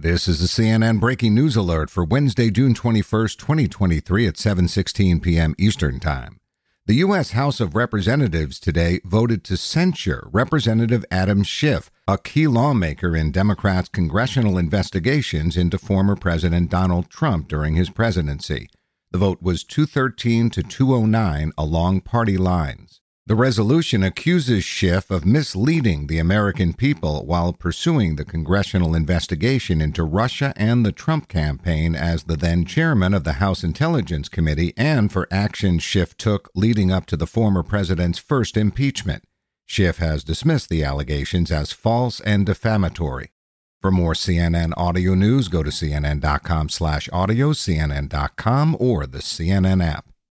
This is the CNN breaking news alert for Wednesday, June 21st, 2023 at 7:16 p.m. Eastern Time. The US House of Representatives today voted to censure Representative Adam Schiff, a key lawmaker in Democrats' congressional investigations into former President Donald Trump during his presidency. The vote was 213 to 209 along party lines. The resolution accuses Schiff of misleading the American people while pursuing the congressional investigation into Russia and the Trump campaign as the then chairman of the House Intelligence Committee and for actions Schiff took leading up to the former president's first impeachment. Schiff has dismissed the allegations as false and defamatory. For more CNN audio news, go to cnn.com/audio, cnn.com, or the CNN app.